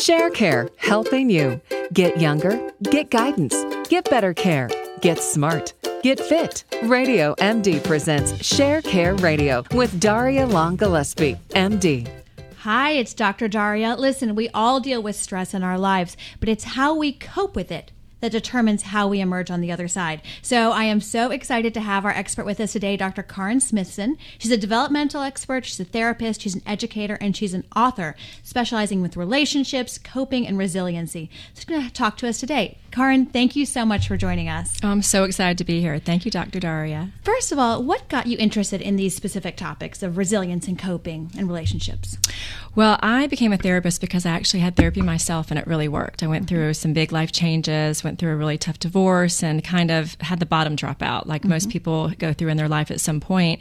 ShareCare, helping you. Get younger, get guidance, get better care, get smart, get fit. Radio MD presents ShareCare Radio with Daria Long Gillespie, MD. Hi, it's Dr. Daria. Listen, we all deal with stress in our lives, but it's how we cope with it that determines how we emerge on the other side. So I am so excited to have our expert with us today, Dr. Karin Smithson. She's a developmental expert, she's a therapist, she's an educator, and she's an author specializing with relationships, coping, and resiliency. She's going to talk to us today. Karin, thank you so much for joining us. Oh, I'm so excited to be here. Thank you, Dr. Daria. First of all, what got you interested in these specific topics of resilience and coping and relationships? Well, I became a therapist because I actually had therapy myself and it really worked. I went through some big life changes, went through a really tough divorce, and kind of had the bottom drop out, like mm-hmm. most people go through in their life at some point.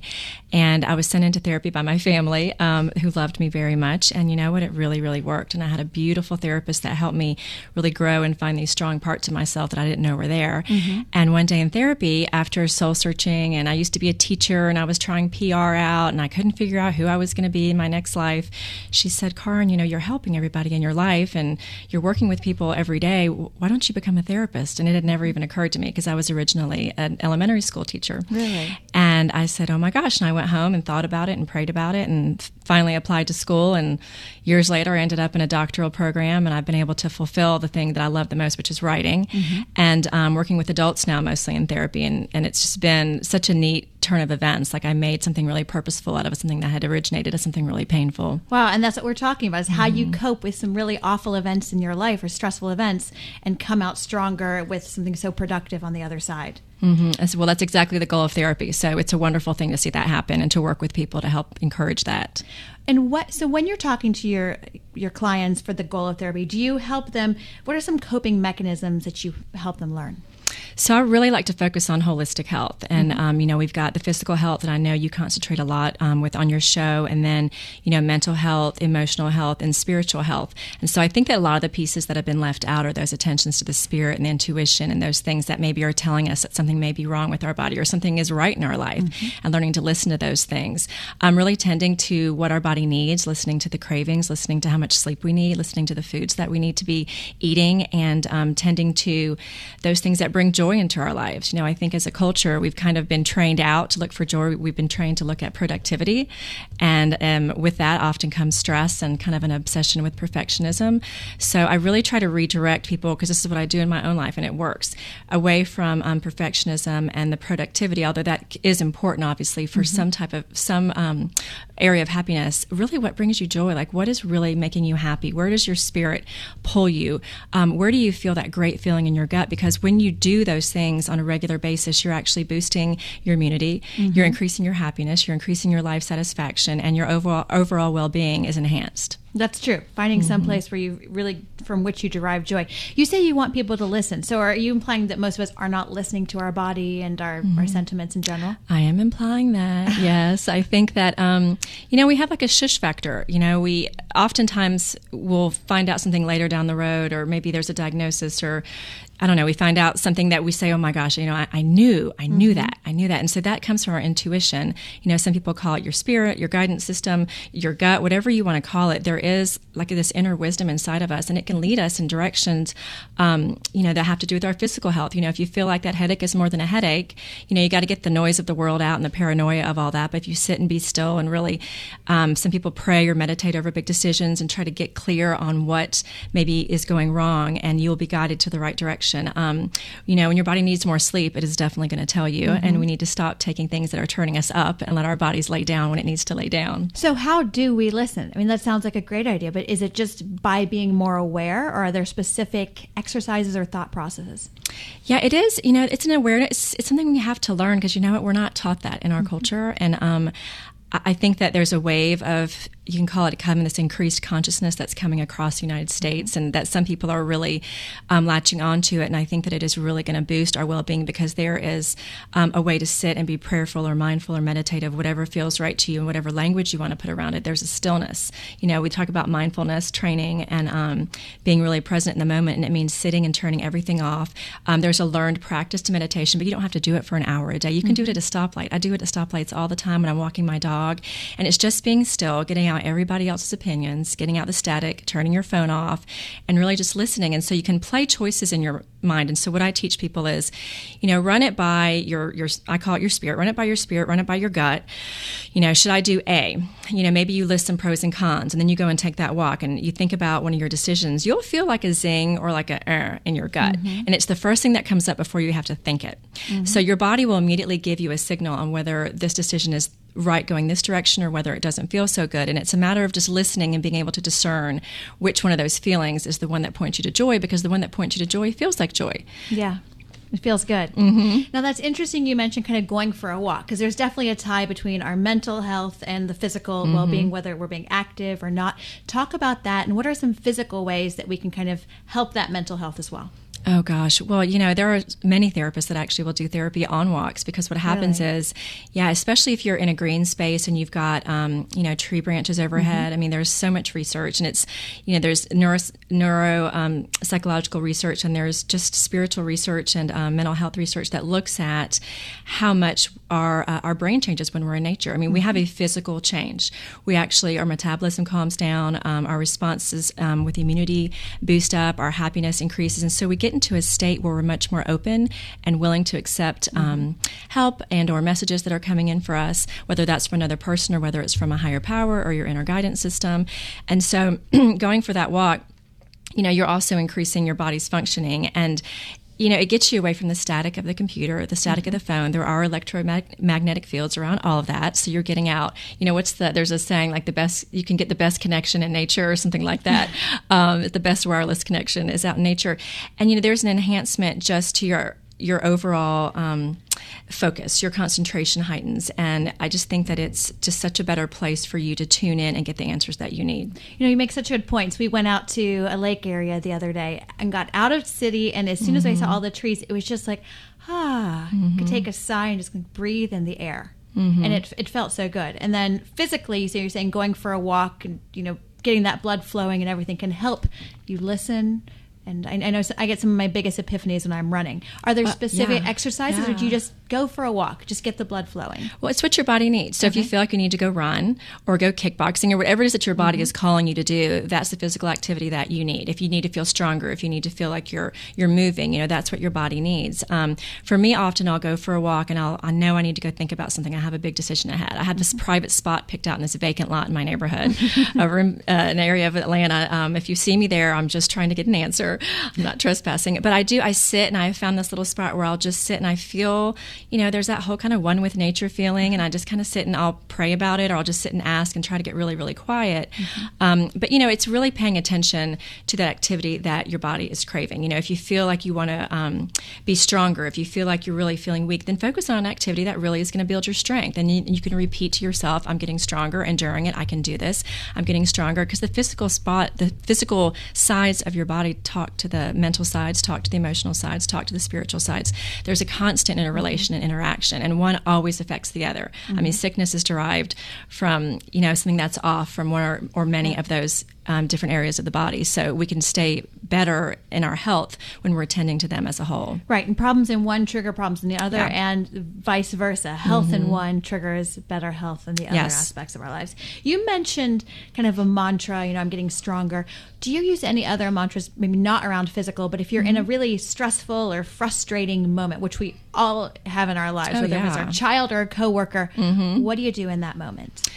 And I was sent into therapy by my family, um, who loved me very much. And you know what? It really, really worked. And I had a beautiful therapist that helped me really grow and find these strong parts of myself that I didn't know were there. Mm-hmm. And one day in therapy, after soul searching, and I used to be a teacher and I was trying PR out and I couldn't figure out who I was going to be in my next life, she said, Karin, you know, you're helping everybody in your life and you're working with people every day. Why don't you become a therapist? And it had never even occurred to me because I was originally an elementary school teacher. Really? And I said, oh my gosh. And I went home and thought about it and prayed about it and finally applied to school. And years later, I ended up in a doctoral program and I've been able to fulfill the thing that I love the most, which is writing mm-hmm. and um, working with adults now, mostly in therapy. And, and it's just been such a neat turn of events. Like I made something really purposeful out of something that had originated as something really painful. Wow, and that's what we're talking about is how mm-hmm. you cope with some really awful events in your life or stressful events and come out stronger with something so productive on the other side. Mm-hmm. Well, that's exactly the goal of therapy. So it's a wonderful thing to see that happen and to work with people to help encourage that. And what? So when you're talking to your your clients for the goal of therapy, do you help them? What are some coping mechanisms that you help them learn? So I really like to focus on holistic health, and mm-hmm. um, you know we've got the physical health that I know you concentrate a lot um, with on your show, and then you know mental health, emotional health, and spiritual health. And so I think that a lot of the pieces that have been left out are those attentions to the spirit and the intuition, and those things that maybe are telling us that something may be wrong with our body or something is right in our life, mm-hmm. and learning to listen to those things. I'm really tending to what our body needs, listening to the cravings, listening to how much sleep we need, listening to the foods that we need to be eating, and um, tending to those things that bring joy into our lives. You know, I think as a culture, we've kind of been trained out to look for joy. We've been trained to look at productivity. And um, with that often comes stress and kind of an obsession with perfectionism. So I really try to redirect people, because this is what I do in my own life and it works, away from um, perfectionism and the productivity, although that is important, obviously, for mm-hmm. some type of, some um, area of happiness. Really, what brings you joy? Like, what is really making you happy? Where does your spirit pull you? Um, where do you feel that great feeling in your gut? Because when you do those things on a regular basis, you're actually boosting your immunity, mm-hmm. you're increasing your happiness, you're increasing your life satisfaction, and your overall overall well being is enhanced. That's true. Finding mm-hmm. some place where you really, from which you derive joy. You say you want people to listen. So are you implying that most of us are not listening to our body and our, mm-hmm. our sentiments in general? I am implying that, yes. I think that, um, you know, we have like a shush factor. You know, we oftentimes will find out something later down the road, or maybe there's a diagnosis or I don't know, we find out something that we say, oh my gosh, you know, I, I knew, I knew mm-hmm. that, I knew that. And so that comes from our intuition. You know, some people call it your spirit, your guidance system, your gut, whatever you want to call it. There is like this inner wisdom inside of us, and it can lead us in directions, um, you know, that have to do with our physical health. You know, if you feel like that headache is more than a headache, you know, you got to get the noise of the world out and the paranoia of all that. But if you sit and be still and really, um, some people pray or meditate over big decisions and try to get clear on what maybe is going wrong, and you'll be guided to the right direction um, you know, when your body needs more sleep, it is definitely going to tell you. Mm-hmm. And we need to stop taking things that are turning us up and let our bodies lay down when it needs to lay down. So, how do we listen? I mean, that sounds like a great idea, but is it just by being more aware, or are there specific exercises or thought processes? Yeah, it is. You know, it's an awareness. It's something we have to learn because you know what? We're not taught that in our mm-hmm. culture. And um, I think that there's a wave of you can call it kind of this increased consciousness that's coming across the United States, and that some people are really um, latching onto it. And I think that it is really going to boost our well-being because there is um, a way to sit and be prayerful or mindful or meditative, whatever feels right to you, and whatever language you want to put around it. There's a stillness. You know, we talk about mindfulness training and um, being really present in the moment, and it means sitting and turning everything off. Um, there's a learned practice to meditation, but you don't have to do it for an hour a day. You can mm-hmm. do it at a stoplight. I do it at stoplights all the time when I'm walking my dog, and it's just being still, getting out out everybody else's opinions, getting out the static, turning your phone off, and really just listening. And so you can play choices in your mind. And so what I teach people is, you know, run it by your your I call it your spirit. Run it by your spirit. Run it by your gut. You know, should I do A? You know, maybe you list some pros and cons, and then you go and take that walk, and you think about one of your decisions. You'll feel like a zing or like a er in your gut, mm-hmm. and it's the first thing that comes up before you have to think it. Mm-hmm. So your body will immediately give you a signal on whether this decision is right going this direction or whether it doesn't feel so good. And it's a matter of just listening and being able to discern which one of those feelings is the one that points you to joy because the one that points you to joy feels like joy. Yeah. It feels good. Mm-hmm. Now, that's interesting you mentioned kind of going for a walk because there's definitely a tie between our mental health and the physical mm-hmm. well being, whether we're being active or not. Talk about that and what are some physical ways that we can kind of help that mental health as well? Oh gosh. Well, you know, there are many therapists that actually will do therapy on walks because what happens really? is, yeah, especially if you're in a green space and you've got, um, you know, tree branches overhead. Mm-hmm. I mean, there's so much research and it's, you know, there's neuro, neuro um, psychological research and there's just spiritual research and um, mental health research that looks at how much our, uh, our brain changes when we're in nature. I mean, mm-hmm. we have a mm-hmm. physical change. We actually, our metabolism calms down, um, our responses um, with immunity boost up, our happiness increases. And so we get into a state where we're much more open and willing to accept mm-hmm. um, help and or messages that are coming in for us, whether that's from another person or whether it's from a higher power or your inner guidance system. And so going for that walk, you know, you're also increasing your body's functioning. And you know, it gets you away from the static of the computer, the static mm-hmm. of the phone. There are electromagnetic fields around all of that. So you're getting out, you know, what's the, there's a saying like the best, you can get the best connection in nature or something like that. um, the best wireless connection is out in nature. And, you know, there's an enhancement just to your, your overall um, focus, your concentration heightens. And I just think that it's just such a better place for you to tune in and get the answers that you need. You know, you make such good points. We went out to a lake area the other day and got out of city. And as soon mm-hmm. as I saw mm-hmm. all the trees, it was just like, ah, mm-hmm. could take a sigh and just breathe in the air. Mm-hmm. And it, it felt so good. And then physically, so you're saying going for a walk and, you know, getting that blood flowing and everything can help you listen and I, I, know I get some of my biggest epiphanies when I'm running. Are there uh, specific uh, yeah, exercises, yeah. or do you just go for a walk, just get the blood flowing? Well, it's what your body needs. So okay. if you feel like you need to go run or go kickboxing or whatever it is that your body mm-hmm. is calling you to do, that's the physical activity that you need. If you need to feel stronger, if you need to feel like you're you're moving, you know that's what your body needs. Um, for me, often I'll go for a walk and I'll I know I need to go think about something. I have a big decision ahead. I have this mm-hmm. private spot picked out in this vacant lot in my neighborhood, over in uh, an area of Atlanta. Um, if you see me there, I'm just trying to get an answer. I'm not trespassing. But I do, I sit and I found this little spot where I'll just sit and I feel, you know, there's that whole kind of one with nature feeling. And I just kind of sit and I'll pray about it or I'll just sit and ask and try to get really, really quiet. Mm-hmm. Um, but, you know, it's really paying attention to that activity that your body is craving. You know, if you feel like you want to um, be stronger, if you feel like you're really feeling weak, then focus on an activity that really is going to build your strength. And you, you can repeat to yourself, I'm getting stronger. And during it, I can do this. I'm getting stronger because the physical spot, the physical sides of your body talk to the mental sides, talk to the emotional sides, talk to the spiritual sides. There's a constant interrelation and interaction, and one always affects the other. Mm-hmm. I mean, mm-hmm. sickness is derived from you know something that's off from one or, or many of those um, different areas of the body. So we can stay better in our health when we're attending to them as a whole. Right, and problems in one trigger problems in the other, yeah. and vice versa. Health mm-hmm. in one triggers better health in the other yes. aspects of our lives. You mentioned kind of a mantra. You know, I'm getting stronger. Do you use any other mantras, maybe not around physical, but if you're mm-hmm. in a mm-hmm. really stressful or frustrating moment, which we all have in our lives, oh, whether yeah. it's our child or a coworker, mm-hmm. what do you do in that moment?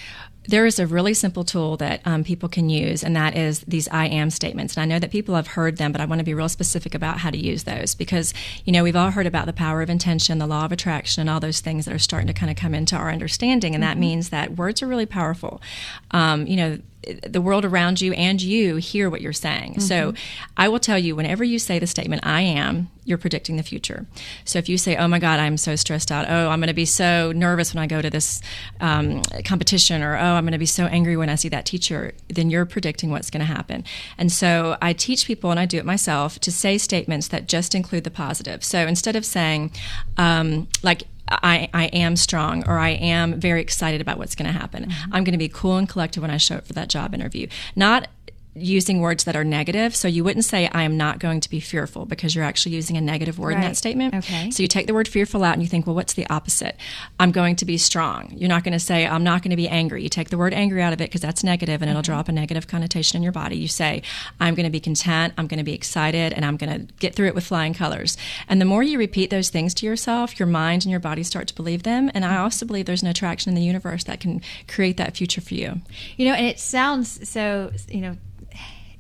There is a really simple tool that um, people can use, and that is these I am statements. And I know that people have heard them, but I want to be real specific about how to use those because, you know, we've all heard about the power of intention, the law of attraction, and all those things that are starting to kind of come into our understanding. And that mm-hmm. means that words are really powerful. Um, you know, the world around you and you hear what you're saying. Mm-hmm. So I will tell you whenever you say the statement, I am, you're predicting the future. So if you say, oh my God, I'm so stressed out. Oh, I'm going to be so nervous when I go to this um, competition, or oh, I'm going to be so angry when I see that teacher, then you're predicting what's going to happen. And so I teach people, and I do it myself, to say statements that just include the positive. So instead of saying, um, like, I, I am strong or I am very excited about what's going to happen. Mm-hmm. I'm going to be cool and collected when I show up for that job interview. Not using words that are negative. So you wouldn't say, I am not going to be fearful because you're actually using a negative word in that statement. Okay. So you take the word fearful out and you think, well, what's the opposite? I'm going to be strong. You're not going to say, I'm not going to be angry. You take the word angry out of it because that's negative and it'll draw up a negative connotation in your body. You say, I'm going to be content. I'm going to be excited and I'm going to get through it with flying colors. And the more you repeat those things to yourself, your mind and your body start to believe them. And I also believe there's an attraction in the universe that can create that future for you. You know, and it sounds so, you know,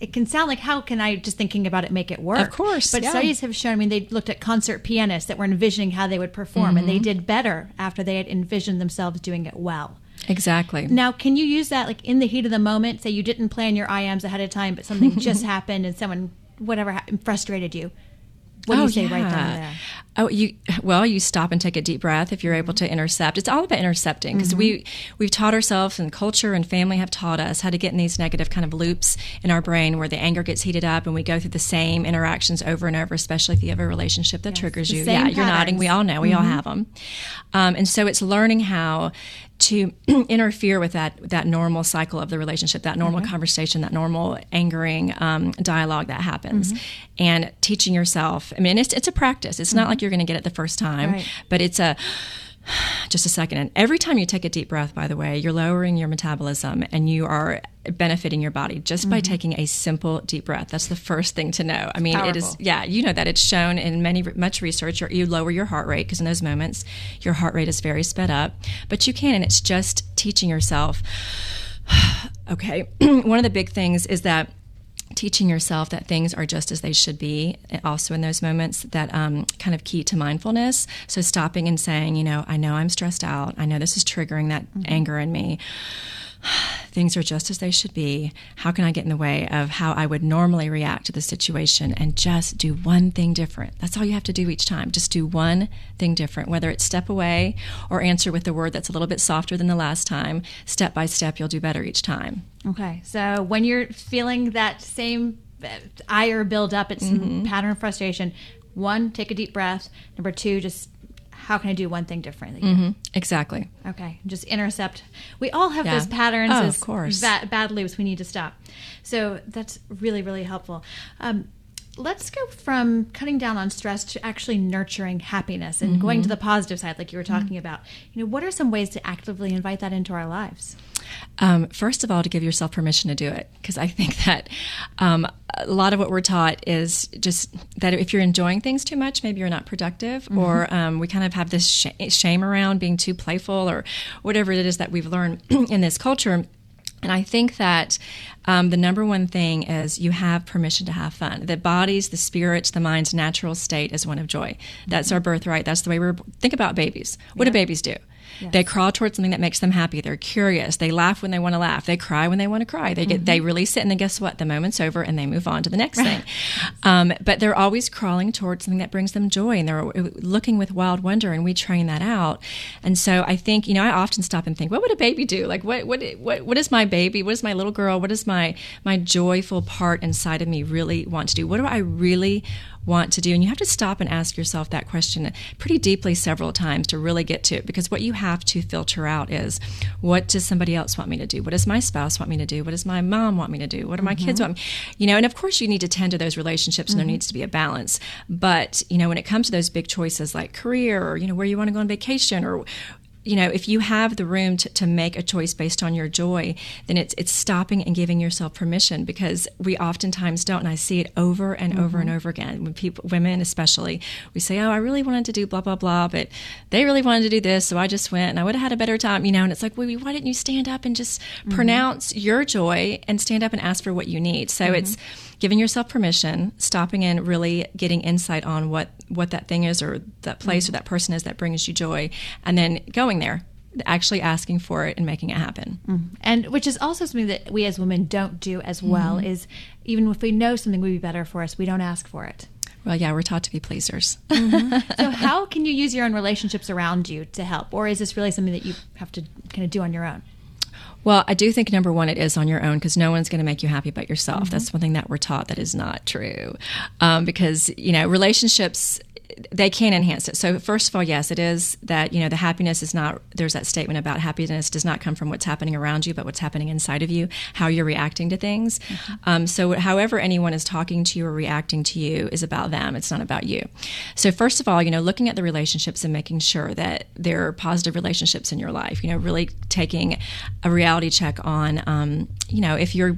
it can sound like how can I just thinking about it make it work? Of course, But yeah. studies have shown, I mean, they looked at concert pianists that were envisioning how they would perform and they Mm-hmm. did better after they had envisioned themselves doing it well. Exactly. Now, can you use that like in the heat of the moment? Say you didn't plan your IMs ahead of time, but something just happened and someone, whatever, ha- frustrated you. What do you say right then there? Oh, you well, you stop and take a deep breath if you're able to intercept. It's all about intercepting because we we've taught ourselves and culture and family have taught us how to get in these negative kind of loops in our brain where the anger gets heated up and we go through the same interactions over and over, especially if you have a relationship that triggers you. Yeah, you're nodding. We all know. We all have them. Um, and so it's learning how to interfere with that that normal cycle of the relationship, that normal conversation, that normal angering um, dialogue that happens, and teaching yourself. I mean, it's it's a practice. It's not like you're going to get it the first time, Right. but it's a just a second. And every time you take a deep breath, by the way, you're lowering your metabolism and you are benefiting your body just by mm-hmm. taking a simple deep breath. That's the first thing to know. I mean, it is, yeah, you know that it's shown in many much research. You lower your heart rate because in those moments your heart rate is very sped up, but you can, and it's just teaching yourself. okay, one of the big things is that teaching yourself that things are just as they should be also in those moments that um, kind of key to mindfulness. So stopping and saying you know i know i'm stressed out. I know this is triggering that anger in me things are just as they should be how can i get in the way of how i would normally react to the situation and just do one thing different that's all you have to do each time just do one thing different whether it's step away or answer with a word that's a little bit softer than the last time step by step you'll do better each time Okay, so when you're feeling that same uh, ire build up, it's Mm-hmm. pattern of frustration. One, take a deep breath. Number two, just how can I do one thing differently? Mm-hmm. exactly Okay, just intercept. We all have Yeah. those patterns, Oh, of course. Bad, bad loops we need to stop. So that's really, really helpful. Um, let's go from cutting down on stress to actually nurturing happiness and going to Mm-hmm. the positive side, like you were talking about. You know, what are some ways to actively invite that into our lives? Um, first of all, to give yourself permission to do it, because I think that um, a lot of what we're taught is just that if you're enjoying things too much, maybe you're not productive, or um, we kind of have this sh- shame around being too playful, or whatever it is that we've learned in this culture. And I think that um, the number one thing is you have permission to have fun. The body's, the spirit's, the mind's natural state is one of joy. That's our birthright. That's the way we're. Think about babies. What do babies do? They crawl towards something that makes them happy. They're curious. They laugh when they want to laugh. They cry when they want to cry. They get they release it, and then guess what? The moment's over, and they move on to the next thing. Um, but they're always crawling towards something that brings them joy, and they're looking with wild wonder. And we train that out. And so I think you know I often stop and think, what would a baby do? Like what what what what is my baby? What is my little girl? What does my my joyful part inside of me really want to do? What do I really want to do? And you have to stop and ask yourself that question pretty deeply several times to really get to it. Because what you have to filter out is what does somebody else want me to do? What does my spouse want me to do? What does my mom want me to do? What do my kids mm-hmm. want me? You know, and of course you need to tend to those relationships and there mm-hmm. needs to be a balance. But, you know, when it comes to those big choices like career or, you know, where you want to go on vacation or you know, if you have the room to, to make a choice based on your joy, then it's it's stopping and giving yourself permission because we oftentimes don't, and I see it over and over mm-hmm. and over again. When people, women especially, we say, "Oh, I really wanted to do blah blah blah," but they really wanted to do this, so I just went, and I would have had a better time, you know. And it's like, well, why didn't you stand up and just mm-hmm. pronounce your joy and stand up and ask for what you need? So mm-hmm. it's giving yourself permission, stopping and really getting insight on what what that thing is or that place mm. or that person is that brings you joy, and then going there, actually asking for it and making it happen. Mm. and which is also something that we as women don't do as mm-hmm. well Mm-hmm. is even if we know something would be better for us we don't ask for it Well, yeah, we're taught to be pleasers. Mm-hmm. so how can you use your own relationships around you to help or is this really something that you have to kind of do on your own Well, I do think number one, it is on your own because no one's going to make you happy but yourself. That's one thing that we're taught that is not true. Um, because, you know, relationships they can enhance it. So first of all, yes, it is that you know the happiness is not. There's that statement about happiness does not come from what's happening around you, but what's happening inside of you, how you're reacting to things. Mm-hmm. Um, so however anyone is talking to you or reacting to you is about them. It's not about you. So first of all, you know, looking at the relationships and making sure that there are positive relationships in your life. You know, really taking a reality check on, um, you know, if you're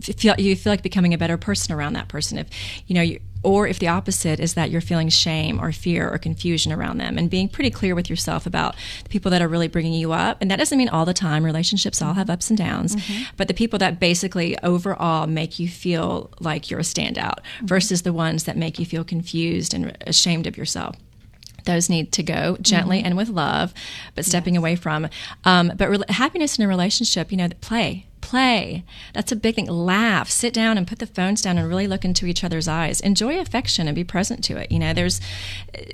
feel you feel like becoming a better person around that person if you know you or if the opposite is that you're feeling shame or fear or confusion around them and being pretty clear with yourself about the people that are really bringing you up and that doesn't mean all the time relationships all have ups and downs mm-hmm. but the people that basically overall make you feel like you're a standout mm-hmm. versus the ones that make you feel confused and ashamed of yourself those need to go gently mm-hmm. and with love, but stepping yes. away from. Um, but re- happiness in a relationship, you know, play, play. That's a big thing. Laugh, sit down and put the phones down and really look into each other's eyes. Enjoy affection and be present to it. You know, there's,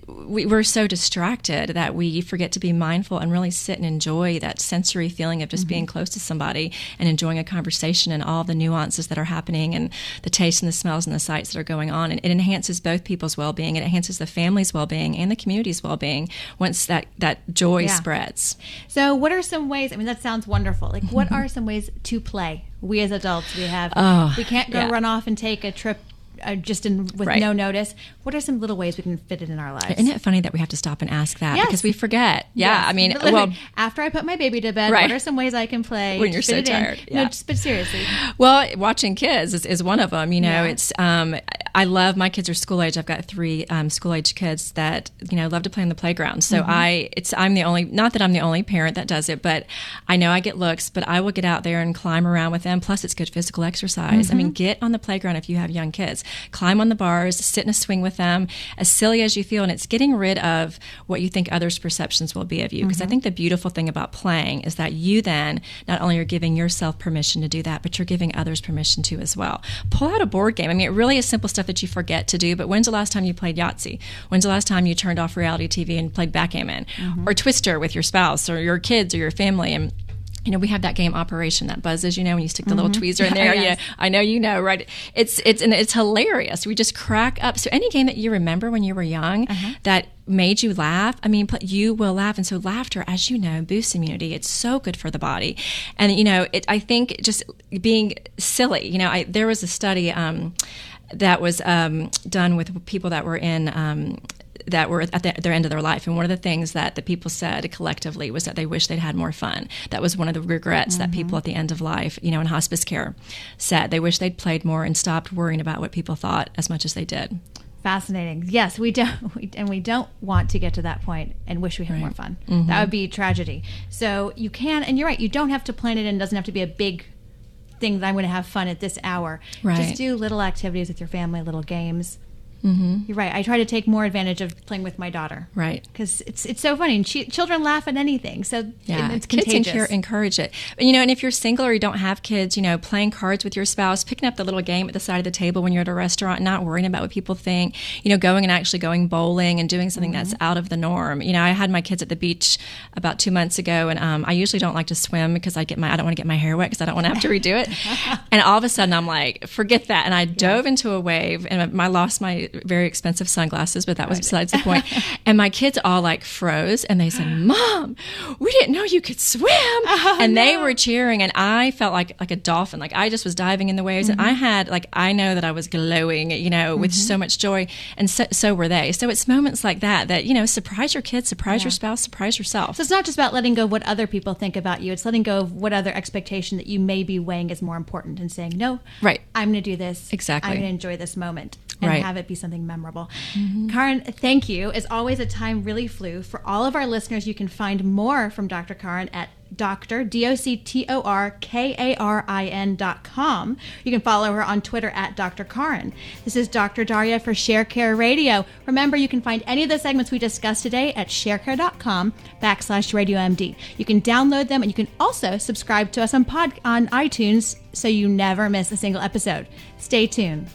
we, we're so distracted that we forget to be mindful and really sit and enjoy that sensory feeling of just mm-hmm. being close to somebody and enjoying a conversation and all the nuances that are happening and the tastes and the smells and the sights that are going on. And it enhances both people's well being. It enhances the family's well being and the community's well being once that, that joy yeah. spreads. So, what are some ways? I mean, that sounds wonderful. Like, what are some ways to play. We as adults, we have oh, we can't go yeah. run off and take a trip uh, just in with right. no notice. What are some little ways we can fit it in our lives? Isn't it funny that we have to stop and ask that yes. because we forget? Yeah, yes. I mean, well, after I put my baby to bed, right. what are some ways I can play when you're so tired? Yeah. No, but seriously. Well, watching kids is, is one of them. You know, yeah. it's um, I love my kids are school age. I've got three um, school age kids that you know love to play on the playground. So mm-hmm. I it's I'm the only not that I'm the only parent that does it, but I know I get looks. But I will get out there and climb around with them. Plus, it's good physical exercise. Mm-hmm. I mean, mm-hmm. get on the playground if you have young kids. Climb on the bars, sit in a swing with them, as silly as you feel, and it's getting rid of what you think others' perceptions will be of you. Because mm-hmm. I think the beautiful thing about playing is that you then not only are giving yourself permission to do that, but you're giving others permission to as well. Pull out a board game. I mean, it really is simple stuff that you forget to do. But when's the last time you played Yahtzee? When's the last time you turned off reality TV and played backgammon mm-hmm. or Twister with your spouse or your kids or your family? And you know, we have that game Operation that buzzes. You know, when you stick the mm-hmm. little tweezer in there. yes. Yeah, I know you know, right? It's it's and it's hilarious. We just crack up. So any game that you remember when you were young uh-huh. that made you laugh, I mean, you will laugh. And so laughter, as you know, boosts immunity. It's so good for the body. And you know, it, I think just being silly. You know, I, there was a study. Um, that was um, done with people that were in um, that were at the, their end of their life. And one of the things that the people said collectively was that they wish they'd had more fun. That was one of the regrets mm-hmm. that people at the end of life, you know, in hospice care said. They wish they'd played more and stopped worrying about what people thought as much as they did. Fascinating. Yes, we don't, we, and we don't want to get to that point and wish we had right. more fun. Mm-hmm. That would be tragedy. So you can, and you're right. You don't have to plan it and It doesn't have to be a big thing that I'm going to have fun at this hour. Right. Just do little activities with your family, little games. Mm-hmm. You're right. I try to take more advantage of playing with my daughter. Right. Because it's it's so funny. And she, children laugh at anything. So yeah, it's contagious. Kids encourage it. But, you know, and if you're single or you don't have kids, you know, playing cards with your spouse, picking up the little game at the side of the table when you're at a restaurant, not worrying about what people think, you know, going and actually going bowling and doing something mm-hmm. that's out of the norm. You know, I had my kids at the beach about two months ago, and um, I usually don't like to swim because I get my I don't want to get my hair wet because I don't want to have to redo it. and all of a sudden, I'm like, forget that, and I dove into a wave and I lost my very expensive sunglasses, but that was besides the point. and my kids all like froze and they said, Mom, we didn't know you could swim. Oh, and they were cheering and I felt like like a dolphin. Like I just was diving in the waves mm-hmm. and I mm-hmm. had like I know that I was glowing, you know, mm-hmm. with so much joy. And so, so, were they. So it's moments like that that, you know, surprise your kids, surprise yeah. your spouse, surprise yourself. So it's not just about letting go of what other people think about you. It's letting go of what other expectation that you may be weighing as more important and saying, No, right. I'm gonna do this. Exactly. I'm gonna enjoy this moment and right. have it be something memorable. Mm-hmm. Karin, thank you. As always, a time really flew. For all of our listeners, you can find more from Dr. Karin at Doctor, D O C T O R K A R I N dot com. You can follow her on Twitter at Dr. Karin. This is Dr. Daria for ShareCare Radio. Remember, you can find any of the segments we discussed today at sharecare.com backslash radio MD. You can download them and you can also subscribe to us on pod on iTunes so you never miss a single episode. Stay tuned.